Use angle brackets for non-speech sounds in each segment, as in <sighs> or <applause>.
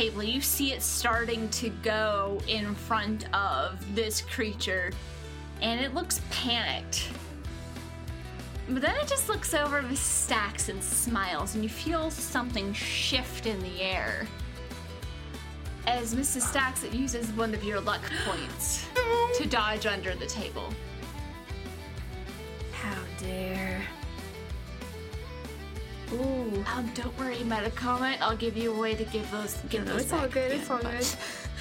table, you see it starting to go in front of this creature, and it looks panicked. But then it just looks over Mrs. Stacks and smiles, and you feel something shift in the air. As Mrs. Stacks, it uses one of your luck points to dodge under the table. How dare. Ooh. Um, don't worry, meta comment. I'll give you a way to give those. Give No, those. it's all good, again, it's all good.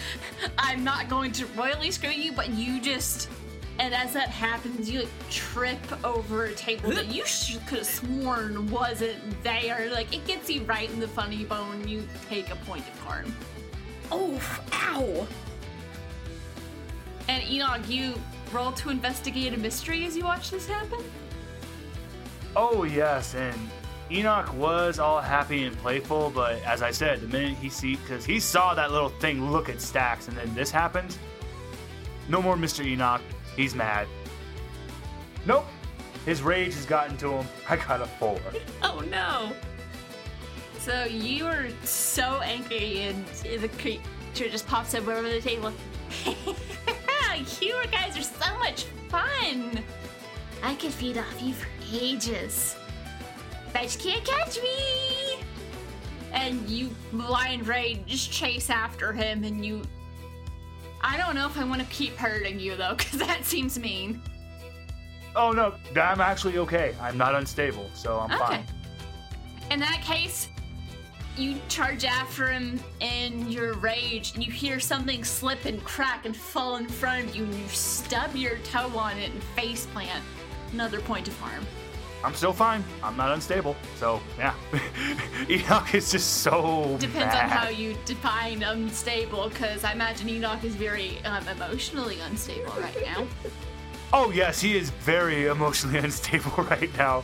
<laughs> I'm not going to royally screw you, but you just. And as that happens, you like trip over a table that you sh- could have sworn wasn't there. Like it gets you right in the funny bone. You take a point of harm. Oh, ow! And Enoch, you roll to investigate a mystery as you watch this happen. Oh yes, and Enoch was all happy and playful, but as I said, the minute he see, because he saw that little thing look at Stacks, and then this happened. No more Mr. Enoch. He's mad. Nope. His rage has gotten to him. <laughs> I got a four. <laughs> Oh no! So you are so angry, and the creature just pops up over the table. <laughs> you guys are so much fun! I could feed off you for ages. You can't catch me! And you blind rage just chase after him, and you. I don't know if I want to keep hurting you though, <laughs> because that seems mean. Oh no, I'm actually okay. I'm not unstable, so I'm Okay. fine. In that case, you charge after him in your rage, and you hear something slip and crack and fall in front of you, and you stub your toe on it and face plant. Another point of harm. I'm still fine. I'm not unstable, so yeah. <laughs> Enoch is just so Depends on how you define unstable, because I imagine Enoch is very um, emotionally unstable right now. Oh, yes, he is very emotionally <laughs> unstable <laughs> right now.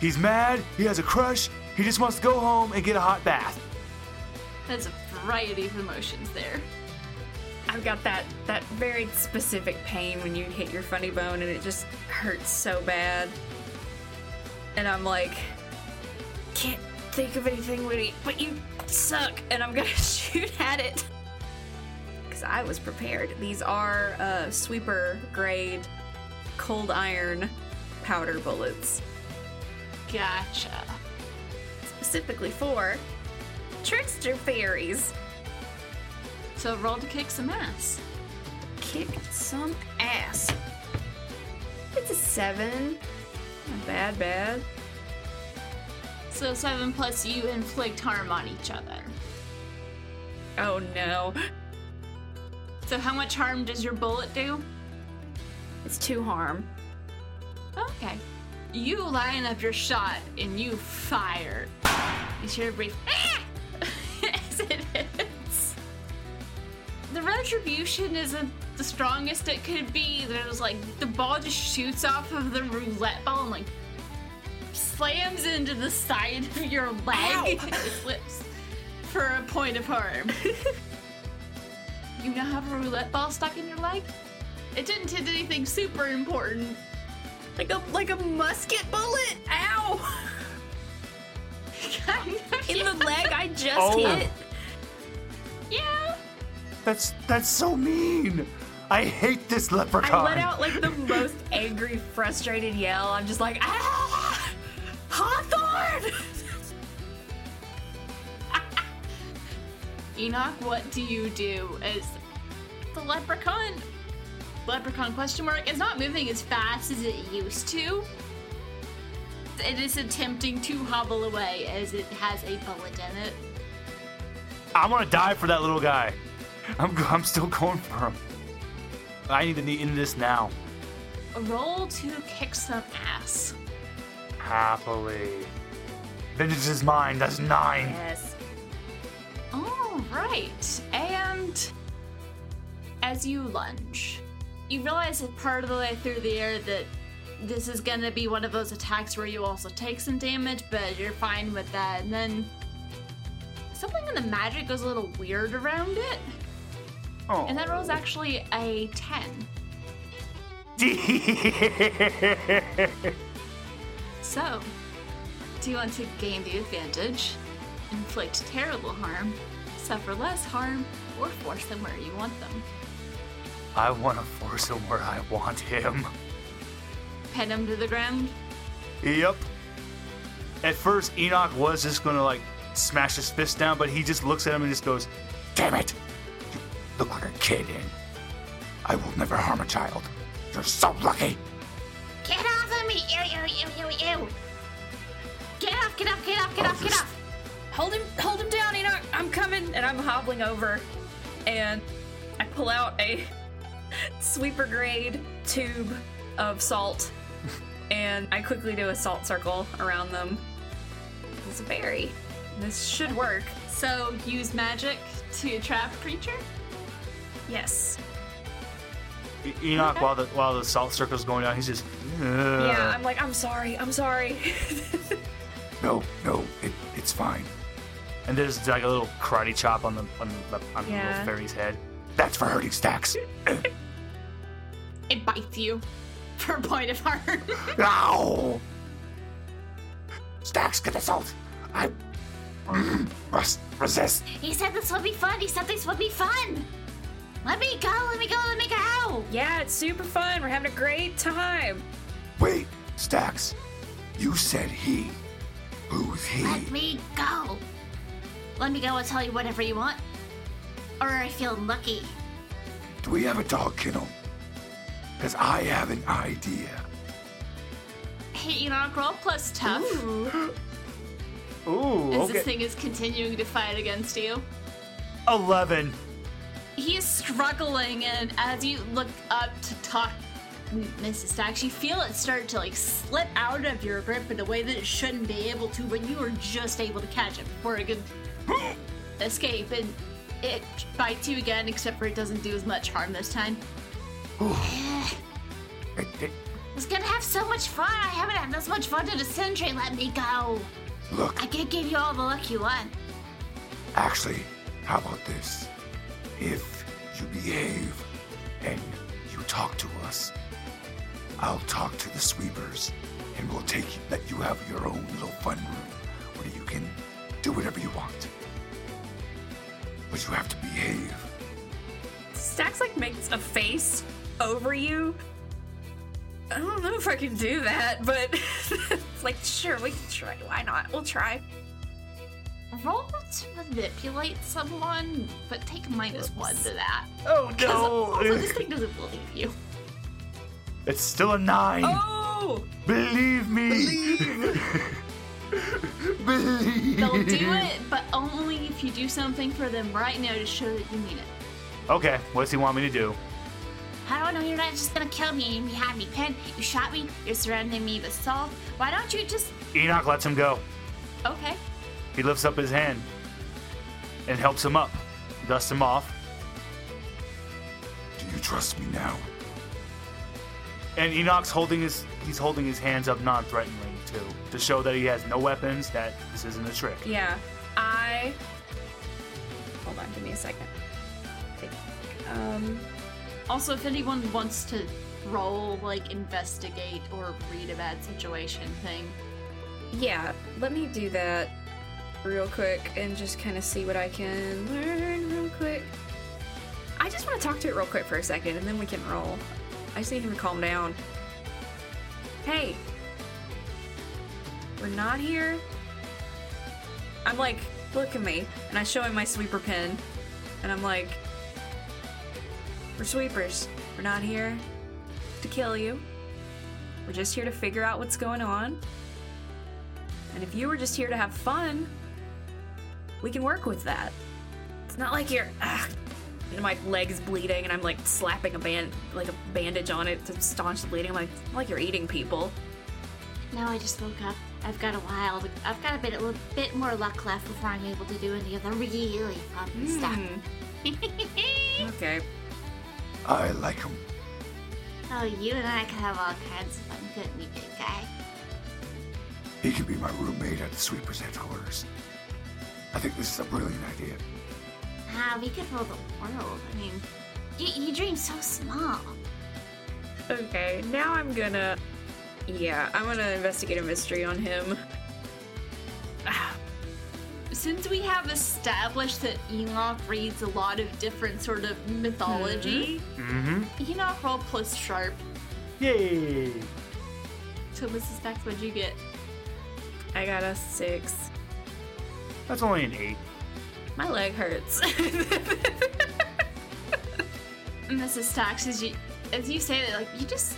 He's mad, he has a crush, he just wants to go home and get a hot bath. There's a variety of emotions there. I've got that that very specific pain when you hit your funny bone and it just hurts so bad. And I'm like, can't think of anything witty, but you suck, and I'm gonna <laughs> shoot at it. Because I was prepared. These are uh, sweeper grade cold iron powder bullets, Gotcha. specifically for trickster fairies. So roll to kick some ass. Kick some ass. It's a seven. Not bad, bad. So seven plus you inflict harm on each other. Oh no. So how much harm does your bullet do? It's two harm. Okay. You line up your shot and you fire. You hear a brief "Ah!" <laughs> as it hits. The retribution isn't the strongest it could be. There's like the ball just shoots off of the roulette ball and like slams into the side of your leg and <laughs> it slips for a point of harm. <laughs> you now have a roulette ball stuck in your leg? It didn't hit anything super important. Like a like a musket bullet. Ow! kind <laughs> of. In yeah. the leg I just Oh. hit. Yeah. That's that's so mean. I hate this leprechaun. I let out like the most angry, frustrated yell. I'm just like, ah! Hawthorne! <laughs> Enoch, what do you do as the leprechaun? Leprechaun question mark is not moving as fast as it used to. It is attempting to hobble away as it has a bullet in it. I'm gonna die for that little guy. I'm I'm still going for him. I need to need in this now. Roll to kick some ass. Happily. Vengeance is mine. That's nine. Yes. All right. And as you lunge, you realize that part of the way through the air that this is going to be one of those attacks where you also take some damage, but you're fine with that. And then something in the magic goes a little weird around it. Oh. And that rolls actually a 10. <laughs> So, do you want to gain the advantage? inflict terrible harm, suffer less harm, or force them where you want them. I want to force him where I want him. Pin him to the ground. Yep. At first, Enoch was just gonna like smash his fist down, but he just looks at him and just goes, Damn it! Look like a kid, and I will never harm a child. You're so lucky. Get off of me! Ew, ew, ew, ew, ew! Get off, get off, get off, get off, get off! Hold him, hold him down, Enoch. I'm coming, and I'm hobbling over, and I pull out a <laughs> sweeper grade tube of salt, and I quickly do a salt circle around them. It's a berry. This should work. So, use magic to trap creature? Yes. E- Enoch, while the while the salt circle's going down, he's just, Yeah, I'm like, I'm sorry, I'm sorry. <laughs> No, no, it, it's fine. and there's like a little karate chop on the on the, on the little fairy's head. That's for hurting stacks. <laughs> It bites you for a point of harm. <laughs> Ow! Stacks, get the salt. I mm, res- resist. he said this would be fun. He said this would be fun. Let me go, let me go, let me go! Yeah, it's super fun. We're having a great time. Wait, Stacks. You said he. Who's he? Let me go. Let me go. I'll tell you whatever you want. Or I feel lucky. Do we have a dog kennel? Because I have an idea. Hey, you know, roll plus tough. Ooh. <gasps> Ooh. As okay. this thing is continuing to fight against you. 11 he's struggling, and as you look up to talk Mrs. Stacks, you feel it start to like slip out of your grip in a way that it shouldn't be able to, but you were just able to catch it before it could <gasps> escape, and it bites you again, except for it doesn't do as much harm this time. <sighs> I was gonna have so much fun. I haven't had this much fun in a century. Let me go. Look. I could give you all the luck you want. Actually, how about this? If you behave and you talk to us, I'll talk to the sweepers and we'll take let you have your own little fun room where you can do whatever you want. But you have to behave. Stacks like makes a face over you. I don't know if I can do that, but <laughs> it's like sure we can try. Why not? We'll try. Roll to manipulate someone, but take minus one to that. Oh Because also no! this thing doesn't believe you. it's still a nine. Oh, Believe me. <laughs> Believe. They'll do it, but only if you do something for them right now to show that you mean it. Okay, what does he want me to do? I don't know, you're not just gonna kill me and you have me pinned. You shot me, you're surrounding me with salt. Why don't you just. Enoch lets him go. Okay. He lifts up his hand and helps him up, dusts him off, Do you trust me now? and Enoch's holding his he's holding his hands up non-threateningly too, to show that he has no weapons, that this isn't a trick. yeah. I. Hold on, give me a second. Um. Also, if anyone wants to roll, like, investigate or read a bad situation thing, Yeah, let me do that real quick and just kind of see what I can learn real quick. I just want to talk to it real quick for a second and then we can roll. I just need him to calm down. Hey, we're not here. I'm like, look at me. And I show him my sweeper pin. And I'm like, we're sweepers. We're not here to kill you. We're just here to figure out what's going on. And if you were just here to have fun, we can work with that. It's not like you're. Ugh, and my leg's bleeding, and I'm like slapping a band, like a bandage on it to staunch the bleeding. I'm like, "It's not like you're eating people. now I just woke up. I've got a while. I've got a bit, a little bit more luck left before I'm able to do any of the really fun stuff. Hmm. <laughs> Okay. I like him. oh, you and I could have all kinds of fun, couldn't we, big guy? He could be my roommate at the sweepers headquarters. I think this is a brilliant idea. Ah, we could rule the world. I mean, you, you dream so small. Okay. Now I'm gonna. Yeah, I'm gonna investigate a mystery on him. <sighs> Since we have established that Enoch reads a lot of different sort of mythology, Mm-hmm. Enoch roll plus sharp. Yay! So Mrs. Stacks, what'd you get? I got a six. That's only an eight. My leg hurts. <laughs> Mrs. Stacks, as you as you say that, like you just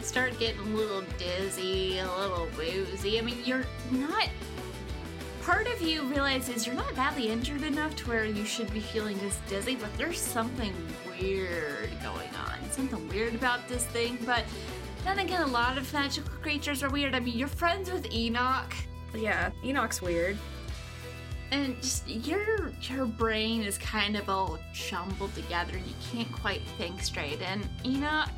start getting a little dizzy, a little woozy. I mean, you're not. Part of you realizes you're not badly injured enough to where you should be feeling this dizzy, but there's something weird going on. Something weird about this thing, but then again, a lot of magical creatures are weird. I mean, you're friends with Enoch. yeah, Enoch's weird. And just your your brain is kind of all jumbled together and you can't quite think straight. And enoch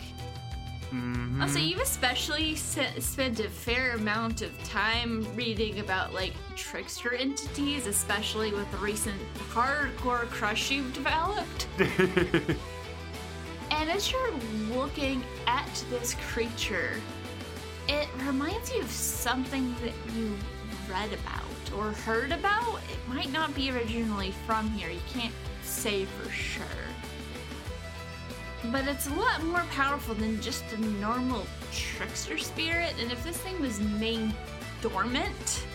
Mm-hmm. also you've especially se- spent a fair amount of time reading about like trickster entities especially with the recent hardcore crush you've developed. <laughs> And as you're looking at this creature it reminds you of something that you read about or heard about. It might not be originally from here, you can't say for sure. But it's a lot more powerful than just a normal trickster spirit, and if this thing was named dormant,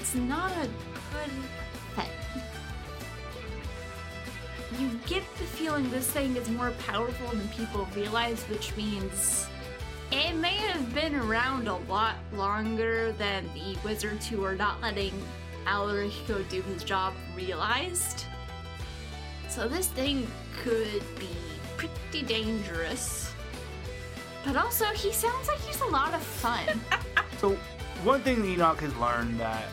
it's not a good thing. You get the feeling this thing is more powerful than people realize, which means it may have been around a lot longer than the wizards who are not letting Alarico do his job realized. So this thing could be pretty dangerous. But also, he sounds like he's a lot of fun. <laughs> So, one thing Enoch has learned that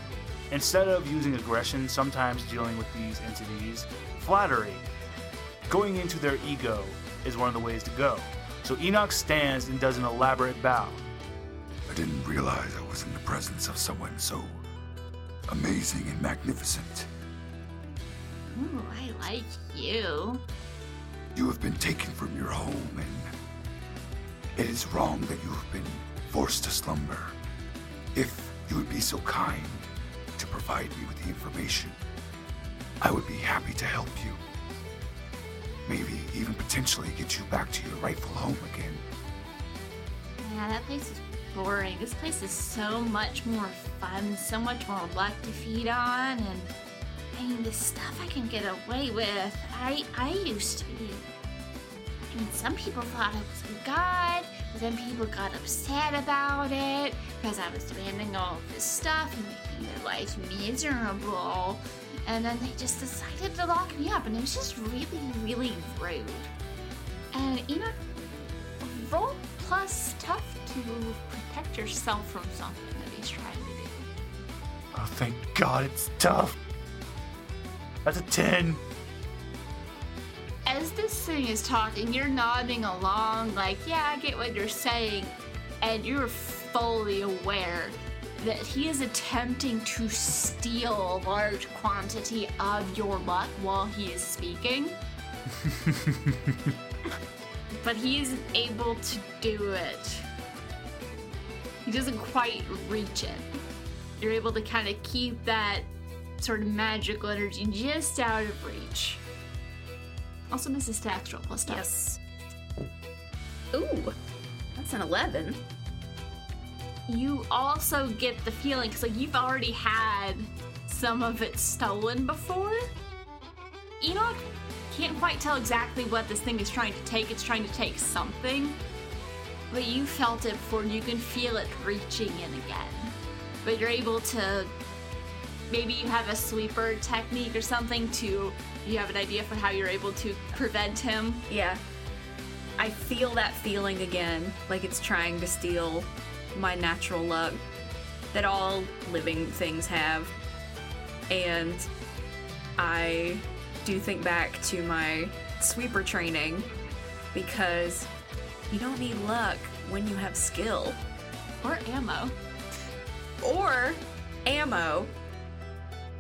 instead of using aggression, sometimes dealing with these entities, flattery, going into their ego is one of the ways to go. So Enoch stands and does an elaborate bow. I didn't realize I was in the presence of someone so amazing and magnificent. Ooh, I like you. You have been taken from your home, and it is wrong that you have been forced to slumber. If you would be so kind to provide me with the information, I would be happy to help you. Maybe even potentially get you back to your rightful home again. Yeah, that place is boring. This place is so much more fun, so much more luck to feed on, and I mean, the stuff I can get away with. I I used to be. I mean, some people thought I was a god, but then people got upset about it because I was demanding all of this stuff and making their life miserable. And then they just decided to lock me up, and it was just really, really rude. And you know, roll plus tough to protect yourself from something that he's trying to do. Oh, thank God it's tough. That's a 10. As this thing is talking, you're nodding along, like, yeah, I get what you're saying, and you're fully aware that he is attempting to steal a large quantity of your luck while he is speaking. <laughs> but he isn't able to do it. He doesn't quite reach it. You're able to kind of keep that sort of magical energy just out of reach. Also, Mrs. Stacks roll plus. Yes. Ooh, that's an 11. You also get the feeling because like you've already had some of it stolen before. Enoch can't quite tell exactly what this thing is trying to take. It's trying to take something, but you felt it before. and You can feel it reaching in again. But you're able to. Maybe you have a sweeper technique or something to. You have an idea for how you're able to prevent him. Yeah. I feel that feeling again, like it's trying to steal my natural luck that all living things have. And I do think back to my sweeper training because you don't need luck when you have skill Or ammo. or ammo.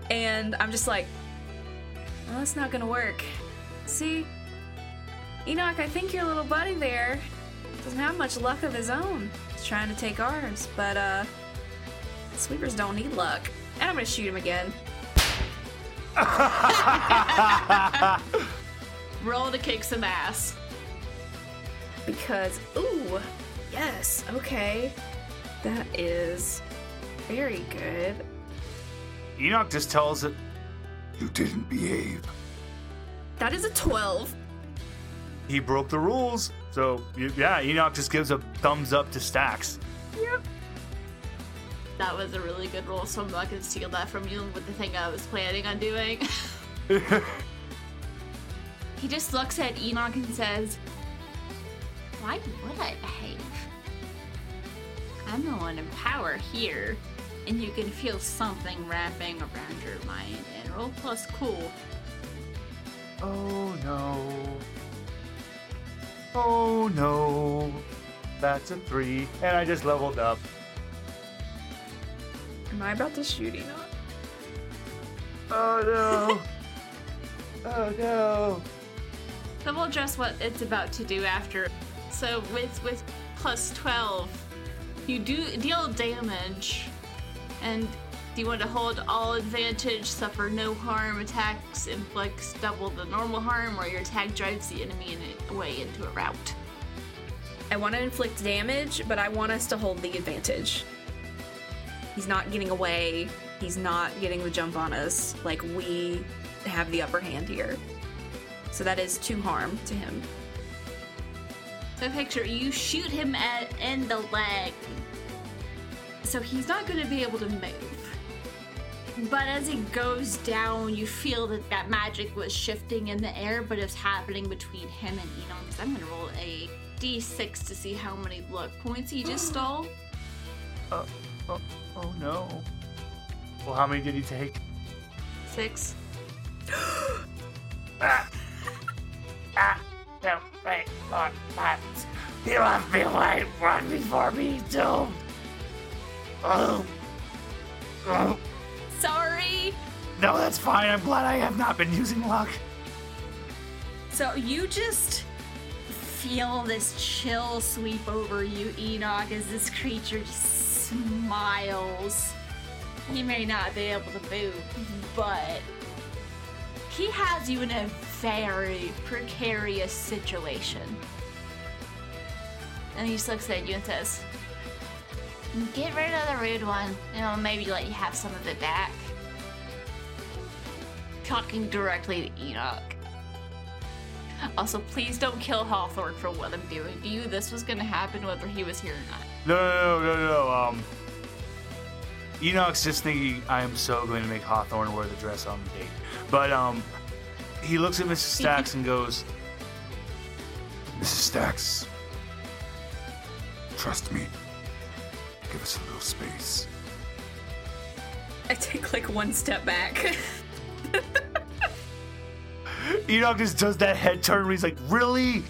And I'm just like, well, that's not gonna work. See, Enoch, I think your little buddy there doesn't have much luck of his own. He's trying to take ours, but uh, sweepers don't need luck. And I'm gonna shoot him again. <laughs> Roll to kick some ass. Because, ooh, yes, okay. That is very good. Enoch just tells it. You didn't behave. That is a 12. he broke the rules. So yeah, Enoch just gives a thumbs up to Stacks. Yep. That was a really good roll, so I'm not gonna steal that from you with the thing I was planning on doing. <laughs> he just looks at Enoch and says, Why would I behave? I'm the one in power here, and you can feel something wrapping around your mind. And roll plus cool. Oh no. Oh no. That's a three, and I just leveled up. Am I about to shoot Enoch? Oh no. <laughs> oh no. So we'll address what it's about to do after. So with with plus twelve, you do deal damage, and do you want to hold all advantage, suffer no harm, attacks inflicts double the normal harm, or your attack drives the enemy away into a rout? I want to inflict damage, but I want us to hold the advantage. He's not getting away. He's not getting the jump on us. Like, we have the upper hand here. So that is two harm to him. So picture you shoot him at in the leg. So he's not going to be able to move. But as he goes down, you feel that that magic was shifting in the air, but it's happening between him and Enoch. So I'm going to roll a d6 to see how many luck points he just stole. <gasps> Oh, oh, oh no. Well, how many did he take? Six. <gasps> Ah, ah. No, wait, Lord, what? He left me wait, run before me, doomed. Oh. Oh. Sorry. No, that's fine. I'm glad I have not been using luck. So you just feel this chill sweep over you, Enoch, as this creature just smiles. He may not be able to move, but he has you in a very precarious situation. And he just looks at you and says, Get rid of the rude one. You know, maybe let you have some of it back. Talking directly to Enoch. Also, please don't kill Hawthorne for what I'm doing. Do you? This was gonna happen whether he was here or not. No, no, no, no, no. Um, Enoch's just thinking I am so going to make Hawthorne wear the dress on the date. But um, he looks at Mrs. Stacks and goes, Mrs. Stacks, trust me. Give us a little space. I take like one step back. <laughs> Enoch just does that head turn where he's like, really?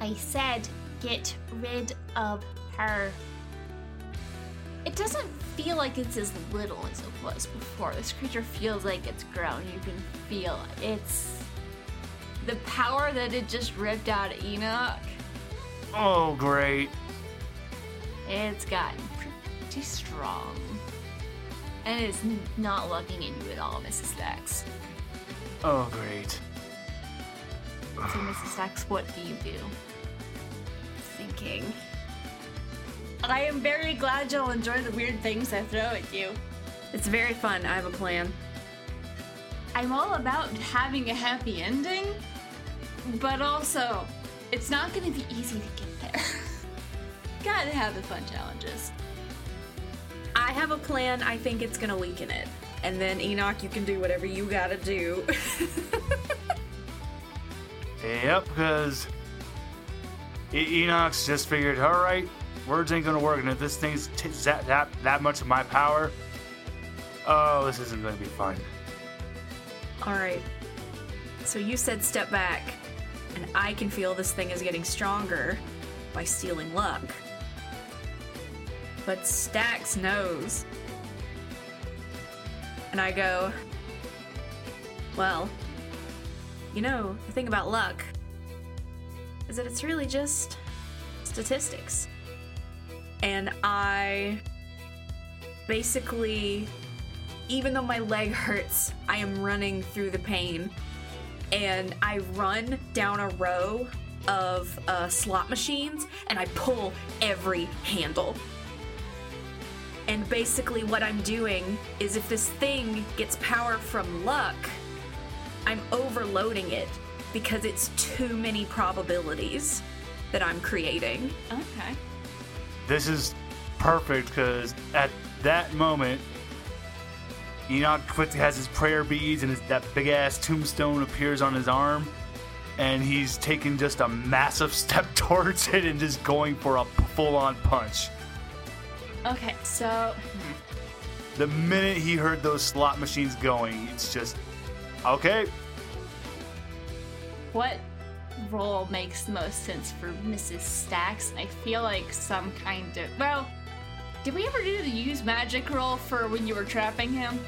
I said, get rid of her. It doesn't feel like it's as little as it was before. This creature feels like it's grown. You can feel it's the power that it just ripped out of Enoch. Oh, great. It's gotten pretty strong. And it's not looking at you at all, Mrs. Stacks. Oh, great. So, Mrs. Stacks, what do you do? Thinking. I am very glad you'll enjoy the weird things I throw at you. It's very fun. I have a plan. I'm all about having a happy ending, but also, it's not gonna be easy to get there. <laughs> Gotta have the fun challenges. I have a plan. I think it's gonna weaken it. And then Enoch, you can do whatever you gotta do. <laughs> Yep, because E- Enoch's just figured, all right, words ain't gonna work, and if this thing's t- that, that that much of my power, oh, this isn't gonna be fun. All right. So you said step back, and I can feel this thing is getting stronger by stealing luck. But Stacks knows. And I go, well, you know, the thing about luck is that it's really just statistics. And I basically even though my leg hurts, I am running through the pain. And I run down a row of uh, slot machines and I pull every handle. And basically, what I'm doing is if this thing gets power from luck, I'm overloading it because it's too many probabilities that I'm creating. Okay. This is perfect because at that moment, Enoch quickly has his prayer beads and his, that big ass tombstone appears on his arm. And he's taking just a massive <laughs> step towards it and just going for a full on punch. Okay, so hmm. The minute he heard those slot machines going, it's just, okay, what roll makes the most sense for Mrs. Stacks? I feel like some kind of well. Did we ever do the use magic roll for when you were trapping him?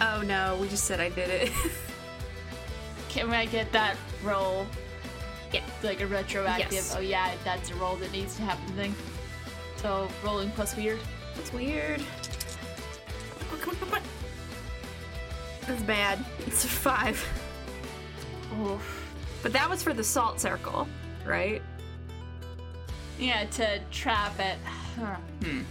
Oh no, we just said I did it. <laughs> Can I get that roll? Yeah. Like a retroactive. Yes. Oh yeah, that's a roll that needs to happen thing. So rolling plus weird. That's weird. Oh, come on, come on. That's bad. It's a five. Oof. But that was for the salt circle, right? Yeah, to trap it. <sighs> Hmm.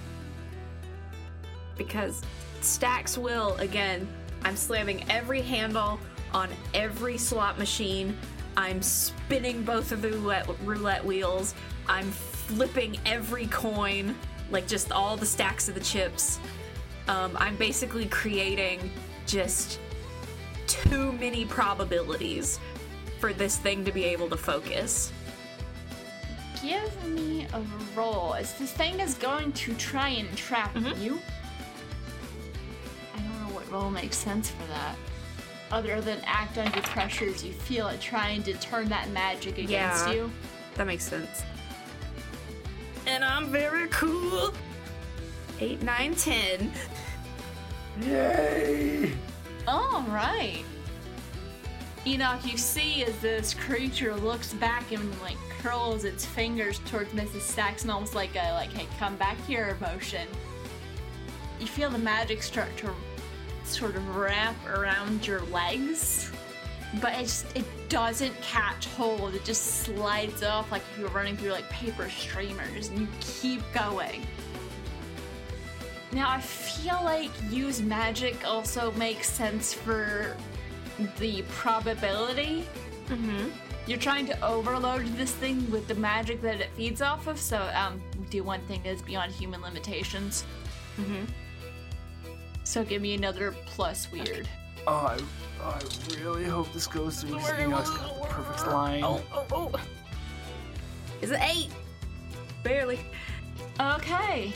Because Stacks will, again, I'm slamming every handle on every slot machine. I'm spinning both of the roulette, roulette wheels. I'm flipping every coin, like just all the stacks of the chips. Um, I'm basically creating just too many probabilities for this thing to be able to focus. Give me a roll. As this thing is going to try and trap you. I don't know what roll makes sense for that. Other than act under pressures you feel it trying to turn that magic against Yeah. you. That makes sense. And I'm very cool. Eight, nine, ten. Yay! All right. Enoch, you see as this creature looks back and like curls its fingers towards Mrs. Stacks and almost like a like, hey, come back here motion. You feel the magic start to sort of wrap around your legs, but it just it doesn't catch hold. It just slides off like if you were running through like paper streamers, and you keep going. Now I feel like use magic also makes sense for the probability. Mm-hmm. You're trying to overload this thing with the magic that it feeds off of, so um, do one thing that is beyond human limitations. Mm-hmm. So give me another plus weird. Oh, I, I really hope this goes through through. 'cause Enoch's got the perfect line. Oh, oh, oh. Is it eight? Barely. Okay.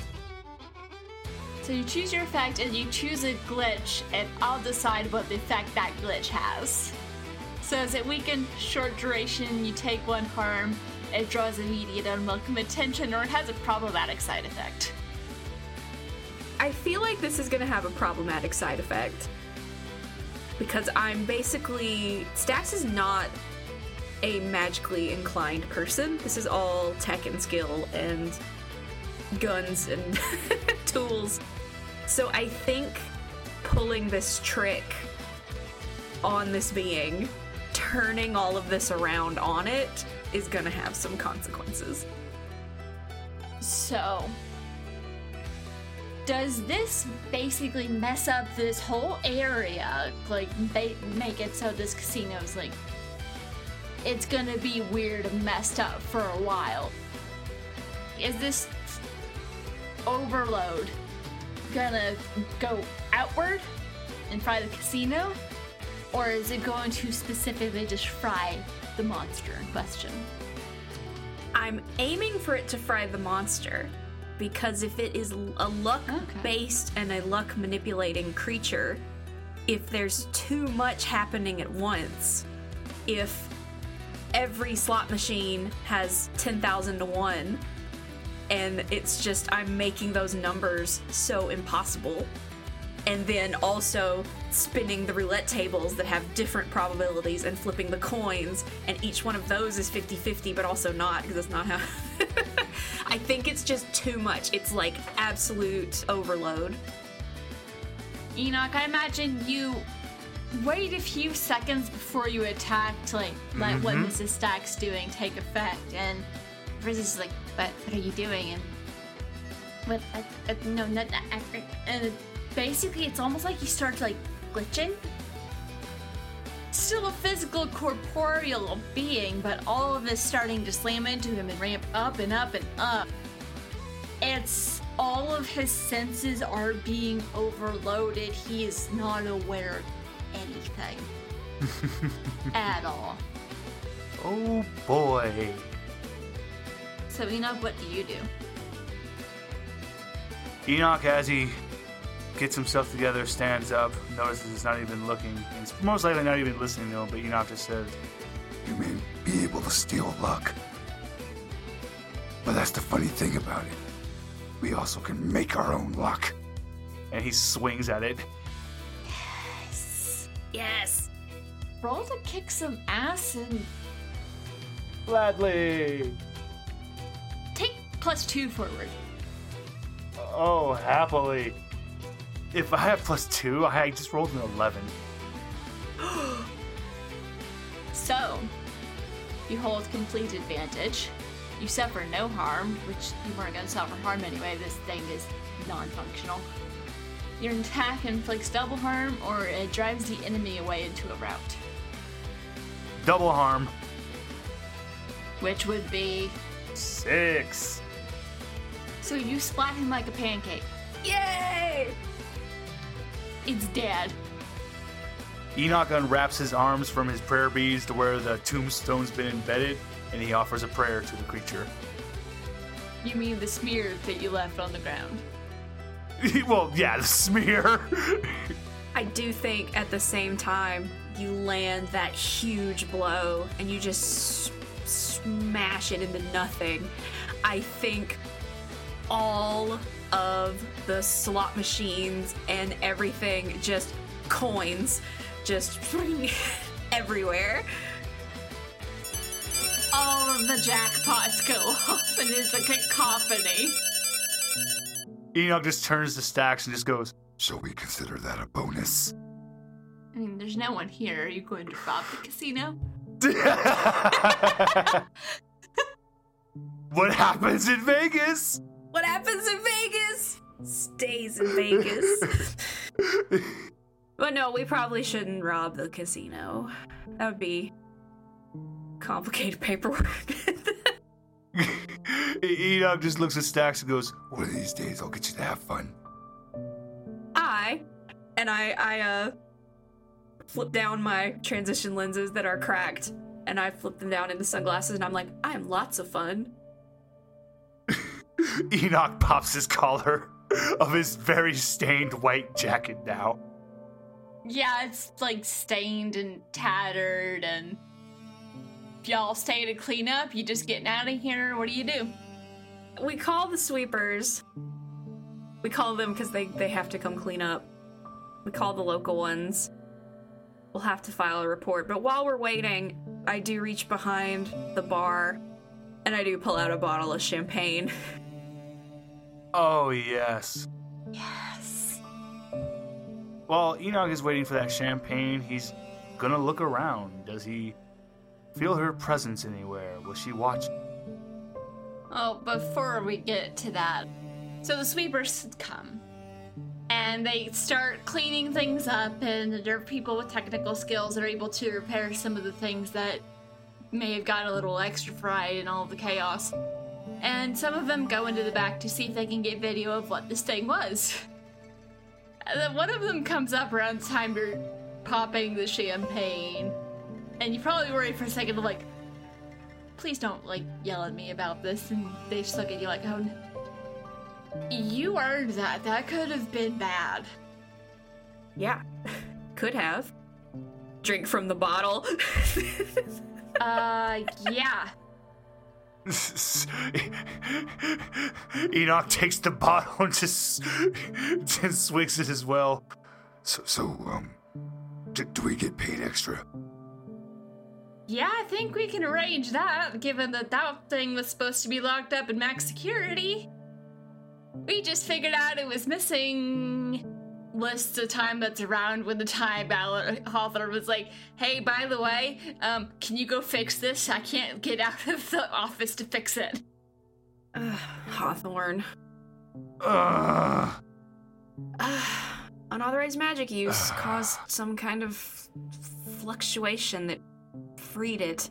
So you choose your effect and you choose a glitch, and I'll decide what the effect that glitch has. So is it weakened, short duration, you take one harm, it draws immediate unwelcome attention, or it has a problematic side effect? I feel like this is gonna have a problematic side effect. Because I'm basically. Stacks is not a magically inclined person. This is all tech and skill and guns and <laughs> tools. So I think pulling this trick on this being, turning all of this around on it, is gonna have some consequences. So, does this basically mess up this whole area? Like, ba- make it so this casino is like, it's gonna be weird and messed up for a while? Is this overload gonna go outward and fry the casino? Or is it going to specifically just fry the monster in question? I'm aiming for it to fry the monster because if it is a luck based and a luck manipulating creature, if there's too much happening at once, if every slot machine has 10,000 to 1 and it's just I'm making those numbers so impossible and then also spinning the roulette tables that have different probabilities and flipping the coins and each one of those is 50-50 but also not because that's not how <laughs> i think it's just too much it's like absolute overload Enoch, I imagine you wait a few seconds before you attack to like let what Mrs. Stack's doing take effect, and Riz is like, "But what are you doing?" And what? Uh, uh, no, not that. Uh, and basically, it's almost like he starts like glitching. Still a physical, corporeal being, but all of this starting to slam into him and ramp up and up and up. It's all of his senses are being overloaded. He is not aware of anything <laughs> at all. Oh boy. So, Enoch, what do you do? Enoch, as he gets himself together, stands up, notices he's not even looking. He's most likely not even listening to him, but Enoch just says, You may be able to steal luck. But that's the funny thing about it. We also can make our own luck. and he swings at it. Yes. Yes. Roll to kick some ass and Gladly. take plus two forward. Oh, happily. If I have plus two, I just rolled an 11. <gasps> So, you hold complete advantage. You suffer no harm, which you weren't going to suffer harm anyway. This thing is non functional. Your attack inflicts double harm, or it drives the enemy away into a rout. Double harm. which would be. Six. So you splat him like a pancake. Yay! It's dead. Enoch unwraps his arms from his prayer beads to where the tombstone's been embedded, and he offers a prayer to the creature. You mean the smear that you left on the ground? <laughs> well, yeah, the smear. I do think at the same time you land that huge blow and you just s- smash it into nothing. I think all of the slot machines and everything just coins just <laughs> everywhere. All of the jackpots go <laughs> off, and it's a cacophony. Enoch just turns to Stacks and just goes, Shall we consider that a bonus? I mean, there's no one here. Are you going to rob the casino? <laughs> What happens in Vegas? What happens in Vegas stays in Vegas. but no, we probably shouldn't rob the casino. That would be complicated paperwork. <laughs> Enoch just looks at Stacks and goes, One of these days I'll get you to have fun. I and I I uh flip down my transition lenses that are cracked and I flip them down into sunglasses and I'm like, I am lots of fun. <laughs> Enoch pops his collar of his very stained white jacket now. Yeah, it's like stained and tattered, and if y'all stay to clean up, you just getting out of here. What do you do? We call the sweepers. We call them because they, they have to come clean up. We call the local ones. We'll have to file a report. But while we're waiting, I do reach behind the bar and I do pull out a bottle of champagne. <laughs> Oh, yes. Yes. While Enoch is waiting for that champagne, he's gonna look around. Does he feel her presence anywhere? Will she watch? Oh, before we get to that, so the sweepers come and they start cleaning things up, and there are people with technical skills that are able to repair some of the things that may have got a little extra fried in all of the chaos. And some of them go into the back to see if they can get video of what this thing was. And then one of them comes up around the time you're popping the champagne, and you probably worry for a second, like, please don't like yell at me about this and they just look at you like oh you earned that that could have been bad Yeah, <laughs> could have. Drink from the bottle. <laughs> uh yeah <laughs> Enoch takes the bottle and just, <laughs> just swigs it as well. So, so um, d- do we get paid extra? yeah i think we can arrange that given that that thing was supposed to be locked up in max security we just figured out it was missing lists the time that's around when the time ballot Hawthorne was like, "Hey, by the way, um, can you go fix this? I can't get out of the office to fix it." Ugh, Hawthorne. Ugh. Unauthorized magic use caused some kind of fluctuation that freed it.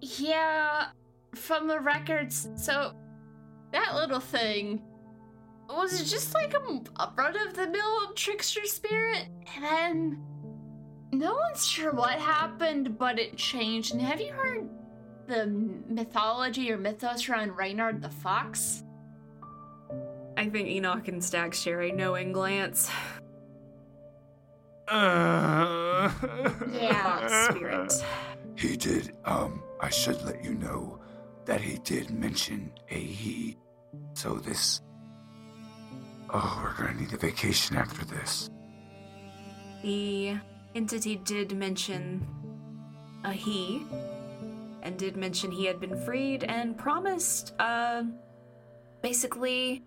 Yeah, from the records. So that little thing was just like a, a run of the mill trickster spirit, and then no one's sure what happened, but it changed. And have you heard the mythology or mythos around Reynard the Fox? I think Enoch and Stacks share a knowing glance. Uh, <laughs> Yeah, Spirit. He did, um, I should let you know that he did mention a he. So this. Oh, we're gonna need a vacation after this. The entity did mention a he, and did mention he had been freed and promised, uh, basically,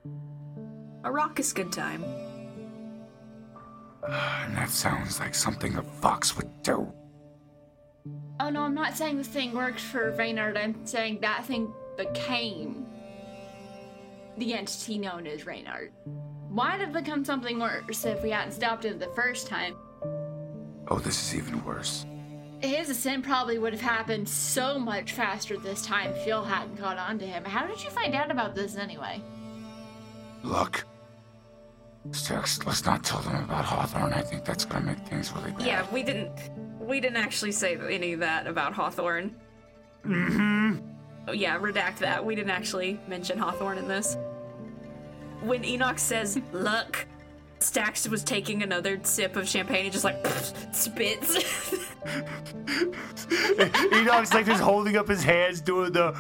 a raucous good time. Uh, and that sounds like something a fox would do. Oh no, I'm not saying the thing worked for Reynard. I'm saying that thing became the entity known as Reynard. Might have become something worse if we hadn't stopped it the first time. Oh, this is even worse. His ascent probably would have happened so much faster this time if Phil hadn't caught on to him. How did you find out about this anyway? Look. Stacks, let's not tell them about Hawthorne. I think that's gonna make things really bad. Yeah, we didn't. We didn't actually say any of that about Hawthorne. Mm-hmm. Oh, yeah, redact that. We didn't actually mention Hawthorne in this. When Enoch says "luck," Stacks was taking another sip of champagne and just like <laughs> spits. <laughs> Enoch's like just holding up his hands, doing the.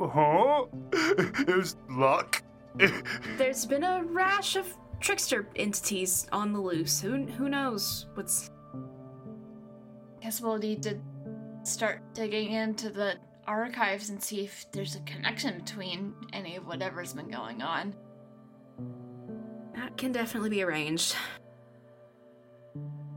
Huh? <laughs> It was luck. There's been a rash of trickster entities on the loose. Who who knows what's Guess we'll need to start digging into the archives and see if there's a connection between any of whatever's been going on. That can definitely be arranged.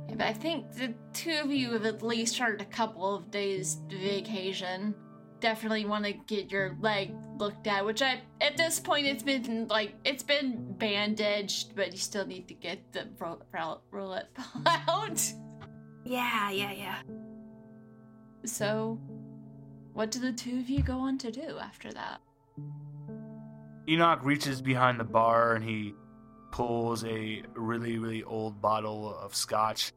Yeah, but I think the two of you have at least started a couple of days vacation. Definitely want to get your leg looked at, which I at this point it's been like it's been bandaged, but you still need to get the ro- ro- roulette ball <laughs> out. Yeah, yeah, yeah. So, what do the two of you go on to do after that? Enoch reaches behind the bar and he pulls a really, really old bottle of scotch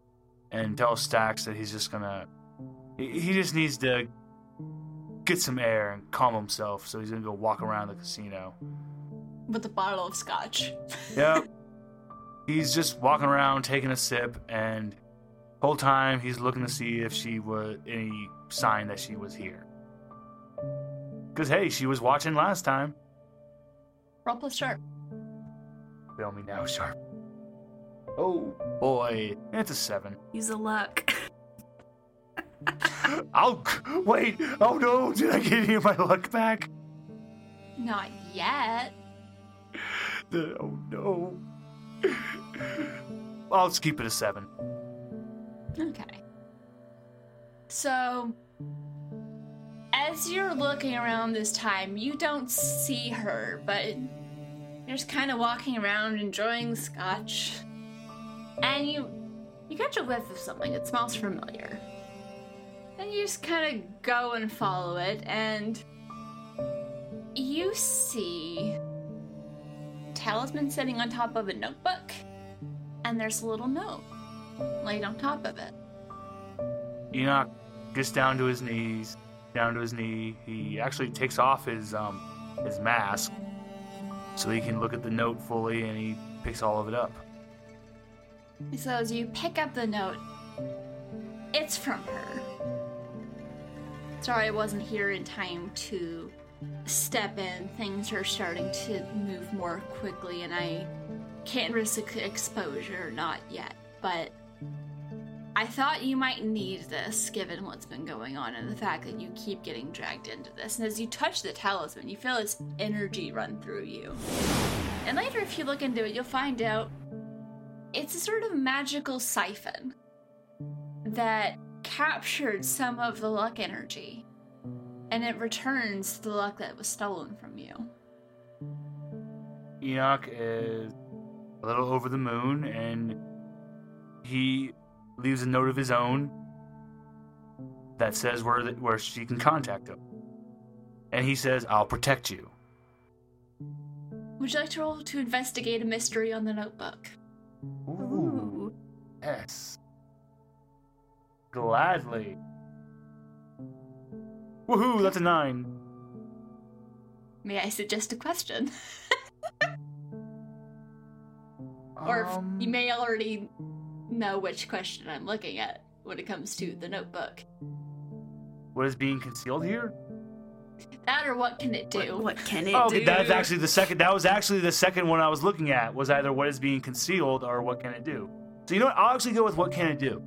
and tells Stacks that he's just gonna. He just needs to get some air and calm himself, so he's gonna go walk around the casino. With a bottle of scotch. Yep. <laughs> he's just walking around taking a sip, and whole time he's looking to see if she was any sign that she was here. Cause hey, she was watching last time. Roll plus sharp. Fail me now, sharp. Oh boy, it's a seven. Use a luck. <laughs> Oh wait! Oh no! Did I get any of my luck back? Not yet. The- oh no! I'll just keep it a seven. Okay. So, as you're looking around this time, you don't see her, but you're just kind of walking around enjoying scotch, and you you catch a whiff of something. It smells familiar, and you just kind of go and follow it, and you see talisman sitting on top of a notebook, and there's a little note laid on top of it. Enoch gets down to his knees, down to his knee. He actually takes off his um his mask so he can look at the note fully, and he picks all of it up. So as you pick up the note, it's from her. Sorry I wasn't here in time to step in. Things are starting to move more quickly, and I can't risk exposure, not yet. But I thought you might need this given what's been going on and the fact that you keep getting dragged into this. And as you touch the talisman, you feel its energy run through you. And later, if you look into it, you'll find out it's a sort of magical siphon that captured some of the luck energy and it returns the luck that was stolen from you. Enoch is a little over the moon and he leaves a note of his own that says where the, where she can contact him. And he says, "I'll protect you." Would you like to roll to investigate a mystery on the notebook? Ooh, yes. Gladly. Woohoo, that's a 9. May I suggest a question? <laughs> or if Um, you may already know which question I'm looking at when it comes to the notebook. what is being concealed here? That or what can it do? What, what can it Oh, do? okay, that's actually the second. That was actually the second one I was looking at. Was either what is being concealed or what can it do. So you know what? I'll actually go with what can it do.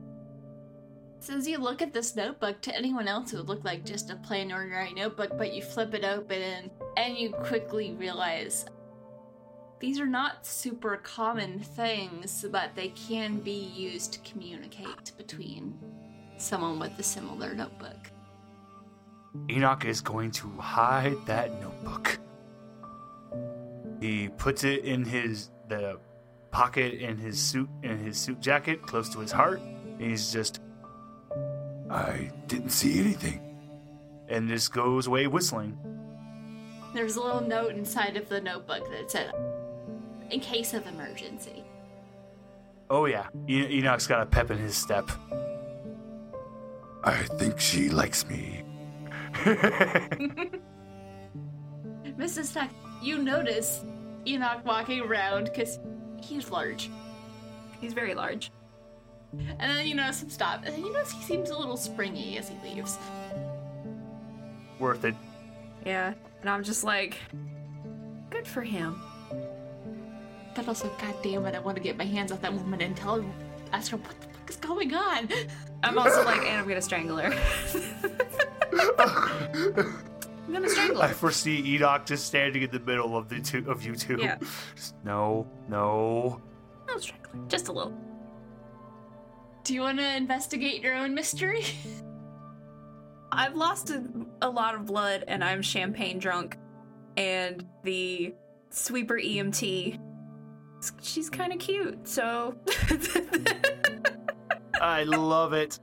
So as you look at this notebook, to anyone else it would look like just a plain ordinary notebook, but you flip it open and, and you quickly realize these are not super common things, but they can be used to communicate between someone with a similar notebook. Enoch is going to hide that notebook. He puts it in his the pocket in his suit in his suit jacket close to his heart. And he's just I didn't see anything. and just goes away whistling. There's a little note inside of the notebook that said, in case of emergency. Oh yeah, E- Enoch's got a pep in his step. I think she likes me. <laughs> Mrs. Stack, you notice Enoch walking around because he's large. He's very large. And then you notice him stop. And then you notice he seems a little springy as he leaves. Worth it. Yeah. And I'm just like, good for him. But also, goddamn it, I want to get my hands off that woman and tell her, ask her what the fuck is going on. I'm also like, and I'm gonna strangle her. <laughs> I'm gonna strangle I foresee Enoch just standing in the middle of the two of you two. Yeah. Just, no, no. I'll strangle her. Just a little. Do you want to investigate your own mystery? <laughs> I've lost a, a lot of blood and I'm champagne drunk. And the sweeper EMT, she's kind of cute. So I love it.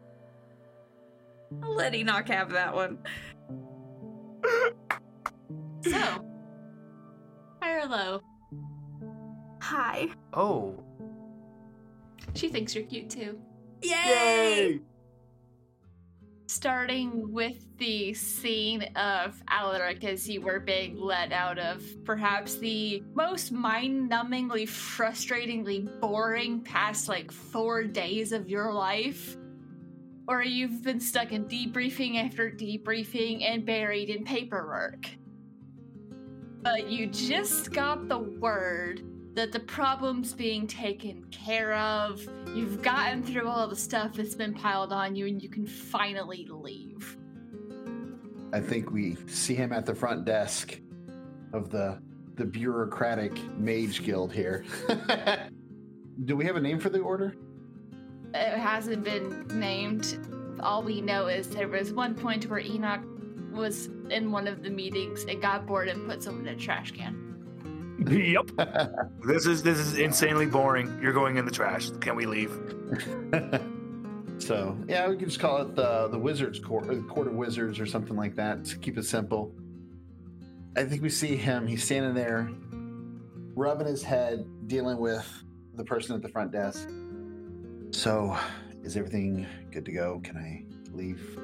I'll let Enoch have that one. so, high or low? Hi. Oh. She thinks you're cute too. Yay! Yay! Starting with the scene of Alaric as you were being let out of perhaps the most mind numbingly, frustratingly boring past like four days of your life. Or you've been stuck in debriefing after debriefing and buried in paperwork. But you just got the word that the problem's being taken care of. You've gotten through all the stuff that's been piled on you, and you can finally leave. I think we see him at the front desk of the the bureaucratic mage guild here. <laughs> Do we have a name for the order? It hasn't been named. All we know is there was one point where Enoch was in one of the meetings and got bored and put someone in a trash can. Yep. <laughs> This is this is insanely boring. You're going in the trash. Can we leave? <laughs> so yeah, we can just call it the the Wizards Court, or uh, the Court of Wizards, or something like that. To keep it simple. I think we see him. He's standing there, rubbing his head, dealing with the person at the front desk. So, is everything good to go? Can I leave,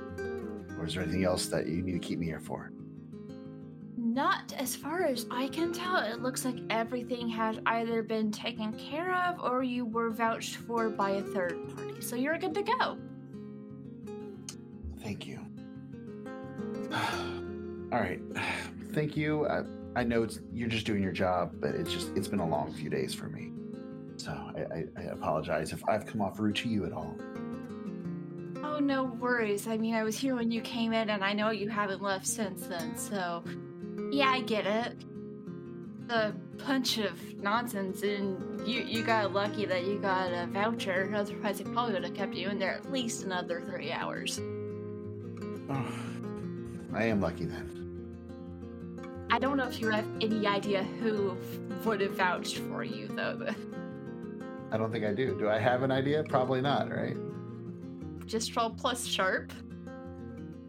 or is there anything else that you need to keep me here for? Not as far as I can tell, it looks like everything has either been taken care of or you were vouched for by a third party. So you're good to go. Thank you. <sighs> All right. <sighs> Thank you. I, I know it's you're just doing your job, but it's just it's been a long few days for me. So I, I, I apologize if I've come off rude to you at all. Oh, no worries. I mean, I was here when you came in, and I know you haven't left since then, so yeah, I get it. a bunch of nonsense, and you you got lucky that you got a voucher. Otherwise, it probably would have kept you in there at least another three hours. Oh, I am lucky then. I don't know if you have any idea who would have vouched for you, though. I don't think I do. Do I have an idea? Probably not, right? Just roll plus sharp.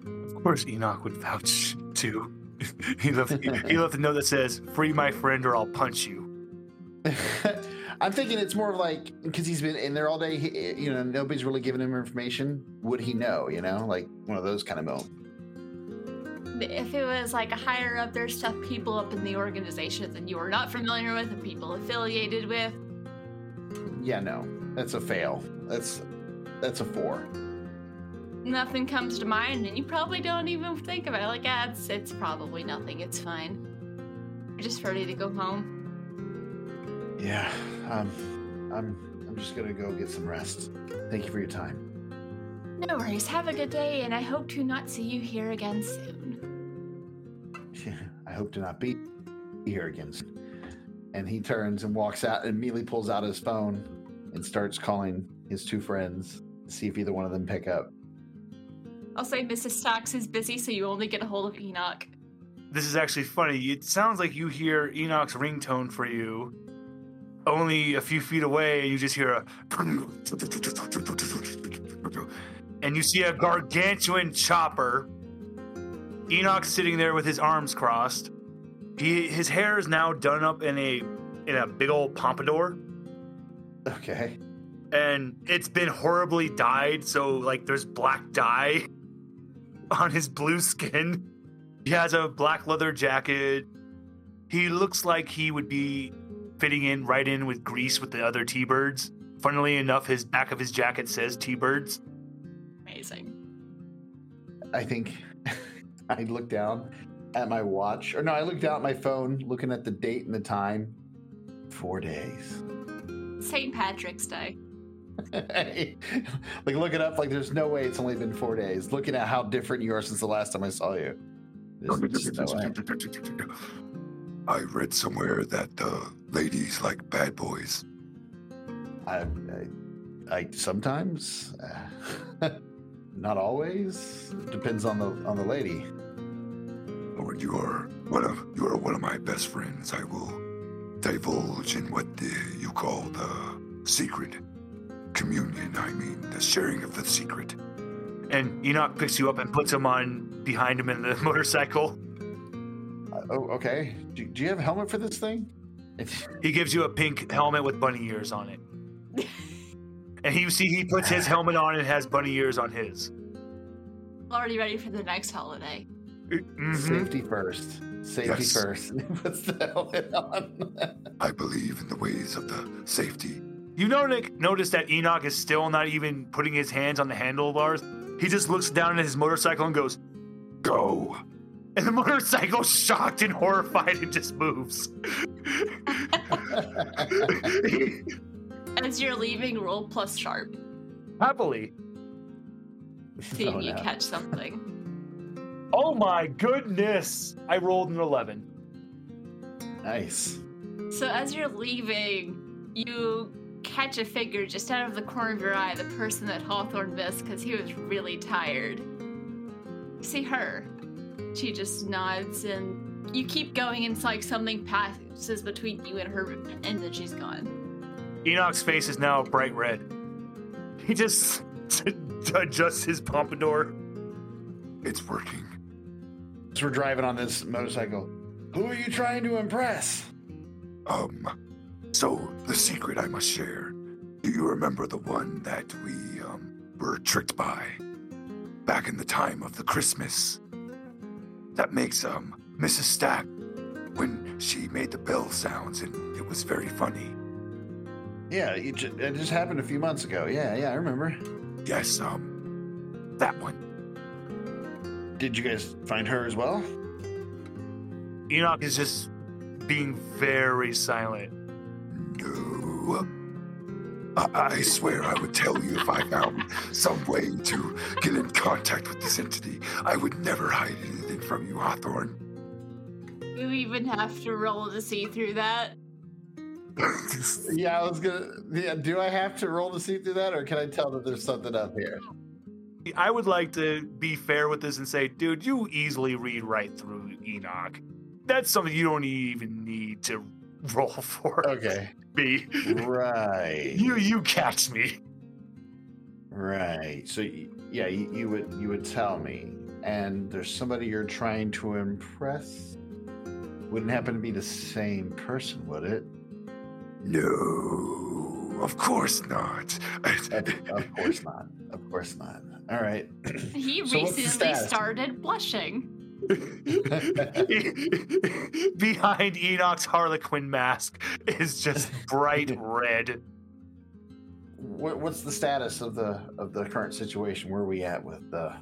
Of course, Enoch would vouch too. <laughs> he left he left a note that says, "Free my friend, or I'll punch you." <laughs> I'm thinking it's more of like because he's been in there all day. He, eh, you know, nobody's really giving him information. Would he know? You know, like one of those kind of moments. If it was like a higher up, there's stuff people up in the organization that you are not familiar with and people affiliated with. Yeah, no, that's a fail. That's that's a four. Nothing comes to mind, and you probably don't even think about it. Like, ah, it's, it's probably nothing. It's fine. You're just ready to go home. Yeah, um, I'm I'm just gonna go get some rest. Thank you for your time. No worries. Have a good day, and I hope to not see you here again soon. <laughs> I hope to not be here again. soon. And he turns and walks out and immediately pulls out his phone and starts calling his two friends to see if either one of them pick up. I'll say Mrs. Stacks is busy, so you only get a hold of Enoch. This is actually funny. It sounds like you hear Enoch's ringtone for you, only a few feet away, and you just hear a. And you see a gargantuan chopper. Enoch's sitting there with his arms crossed. He his hair is now done up in a in a big old pompadour, Okay. and it's been horribly dyed. So like there's black dye on his blue skin. He has a black leather jacket. He looks like he would be fitting in right in with Grease with the other T-birds. Funnily enough, his back of his jacket says T-birds. Amazing. I think <laughs> I look down at my watch, or no, I looked down at my phone, looking at the date and the time. Four days. St. Patrick's Day. <laughs> like look it up. Like there's no way it's only been four days. Looking at how different you are since the last time I saw you. No. <laughs> I read somewhere that uh, ladies like bad boys. I, I, I sometimes, <laughs> not always. Depends on the on the lady. Lord, you are one of you are one of my best friends, I will divulge in what the, you call the secret communion. I mean, the sharing of the secret. And Enoch picks you up and puts him on behind him in the <laughs> motorcycle. Uh, oh, okay. Do, do you have a helmet for this thing? <laughs> He gives you a pink helmet with bunny ears on it. <laughs> and you see he puts his helmet on and has bunny ears on his. Already ready for the next holiday. Mhm. Safety first. Safety Yes. first. Puts the helmet on. I believe in the ways of the safety. You know, Nick, notice that Enoch is still not even putting his hands on the handlebars. He just looks down at his motorcycle and goes, Go. and the motorcycle, shocked and horrified, and just moves. <laughs> As you're leaving, roll plus sharp. Happily. See Oh, if you no. catch something. <laughs> Oh my goodness! I rolled an 11. Nice. So as you're leaving, you catch a figure just out of the corner of your eye, the person that Hawthorne missed because he was really tired. See her. She just nods and you keep going and it's like something passes between you and her and then she's gone. Enoch's face is now bright red. He just <laughs> adjusts his pompadour. It's working. So we're driving on this motorcycle. Who are you trying to impress? Um, so the secret I must share. Do you remember the one that we um were tricked by back in the time of the Christmas? That makes um Mrs. Stack when she made the bell sounds and it was very funny. Yeah, it just, it just happened a few months ago. Yeah, yeah, I remember. Yes, um, that one. Did you guys find her as well? Enoch is just being very silent. No. I, I swear I would tell you if I found some way to get in contact with this entity. I would never hide anything from you, Hawthorne. you even have to roll to see through that? <laughs> Yeah, I was gonna. Yeah, do I have to roll to see through that, or can I tell that there's something up here? I would like to be fair with this and say, dude, you easily read right through Enoch. That's something you don't even need to <laughs> roll for. Okay. Me. Right. You you catch me. Right. So yeah, you, you would you would tell me, and there's somebody you're trying to impress. Wouldn't happen to be the same person, would it? No, of course not. Of, of course not. Of course not. All right. He So recently started blushing. <laughs> Behind Enoch's Harlequin mask is just bright <laughs> red. What, what's the status of the of the current situation? Where are we at with the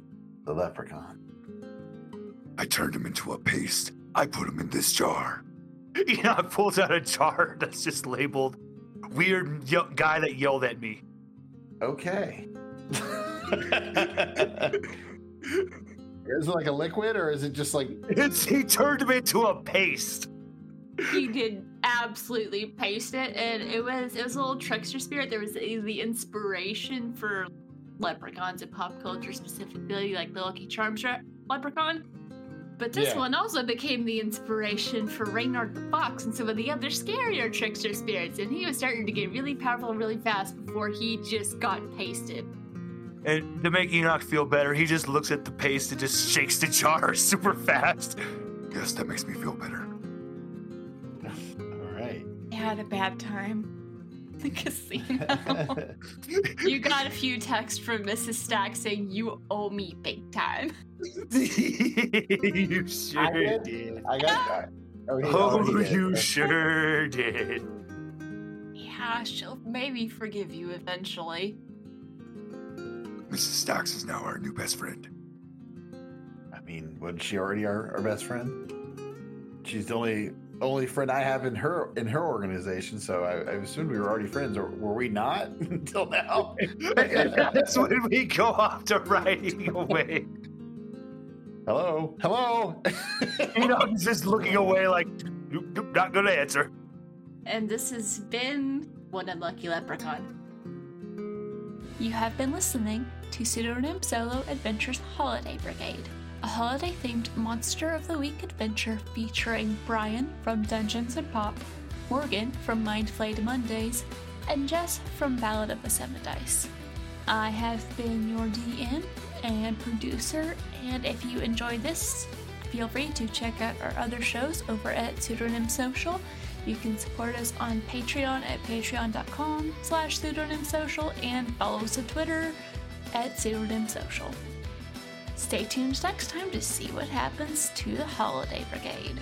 the leprechaun? I turned him into a paste. I put him in this jar. <laughs> Enoch pulls out a jar that's just labeled "Weird guy that yelled at me." Okay. Is it like a liquid, or is it just like It's, he turned him into a paste. He did absolutely paste it, and it was it was a little trickster spirit. There was the the inspiration for leprechauns in pop culture, specifically like the Lucky Charms re- leprechaun. But this Yeah. one also became the inspiration for Reynard the Fox and some of the other scarier trickster spirits, and he was starting to get really powerful really fast before he just got pasted. And to make Enoch feel better, he just looks at the paste and just shakes the jar <laughs> super fast. Yes, that makes me feel better. all right? I had a bad time. <laughs> The casino. <laughs> you got a few texts from Mrs. Stack saying you owe me big time. you sure I did. did. I got. Ah! Oh, he- Oh, you sure did. Yeah, she'll maybe forgive you eventually. Mrs. Stacks is now our new best friend. I mean, wasn't she already our, our best friend? She's the only only friend I have in her in her organization, so I, I assumed we were already friends, or were we not <laughs> until now? <laughs> That's when we go off to riding away. Hello, hello. <laughs> Enoch's just looking away like, "Nope, nope, not gonna answer. And this has been One Unlucky Leprechaun. You have been listening to Pseudonym Solo Adventures Holiday Brigade, a holiday themed Monster of the Week adventure featuring Brian from Dungeons and Pop, Morgan from Mind Flayed Mondays, and Jess from Ballad of the Seven Dice. I have been your DM and producer, and if you enjoyed this, feel free to check out our other shows over at Pseudonym Social. You can support us on Patreon at patreon.com slash pseudonymsocial and follow us on Twitter at pseudonymsocial. Stay tuned next time to see what happens to the Holiday Brigade.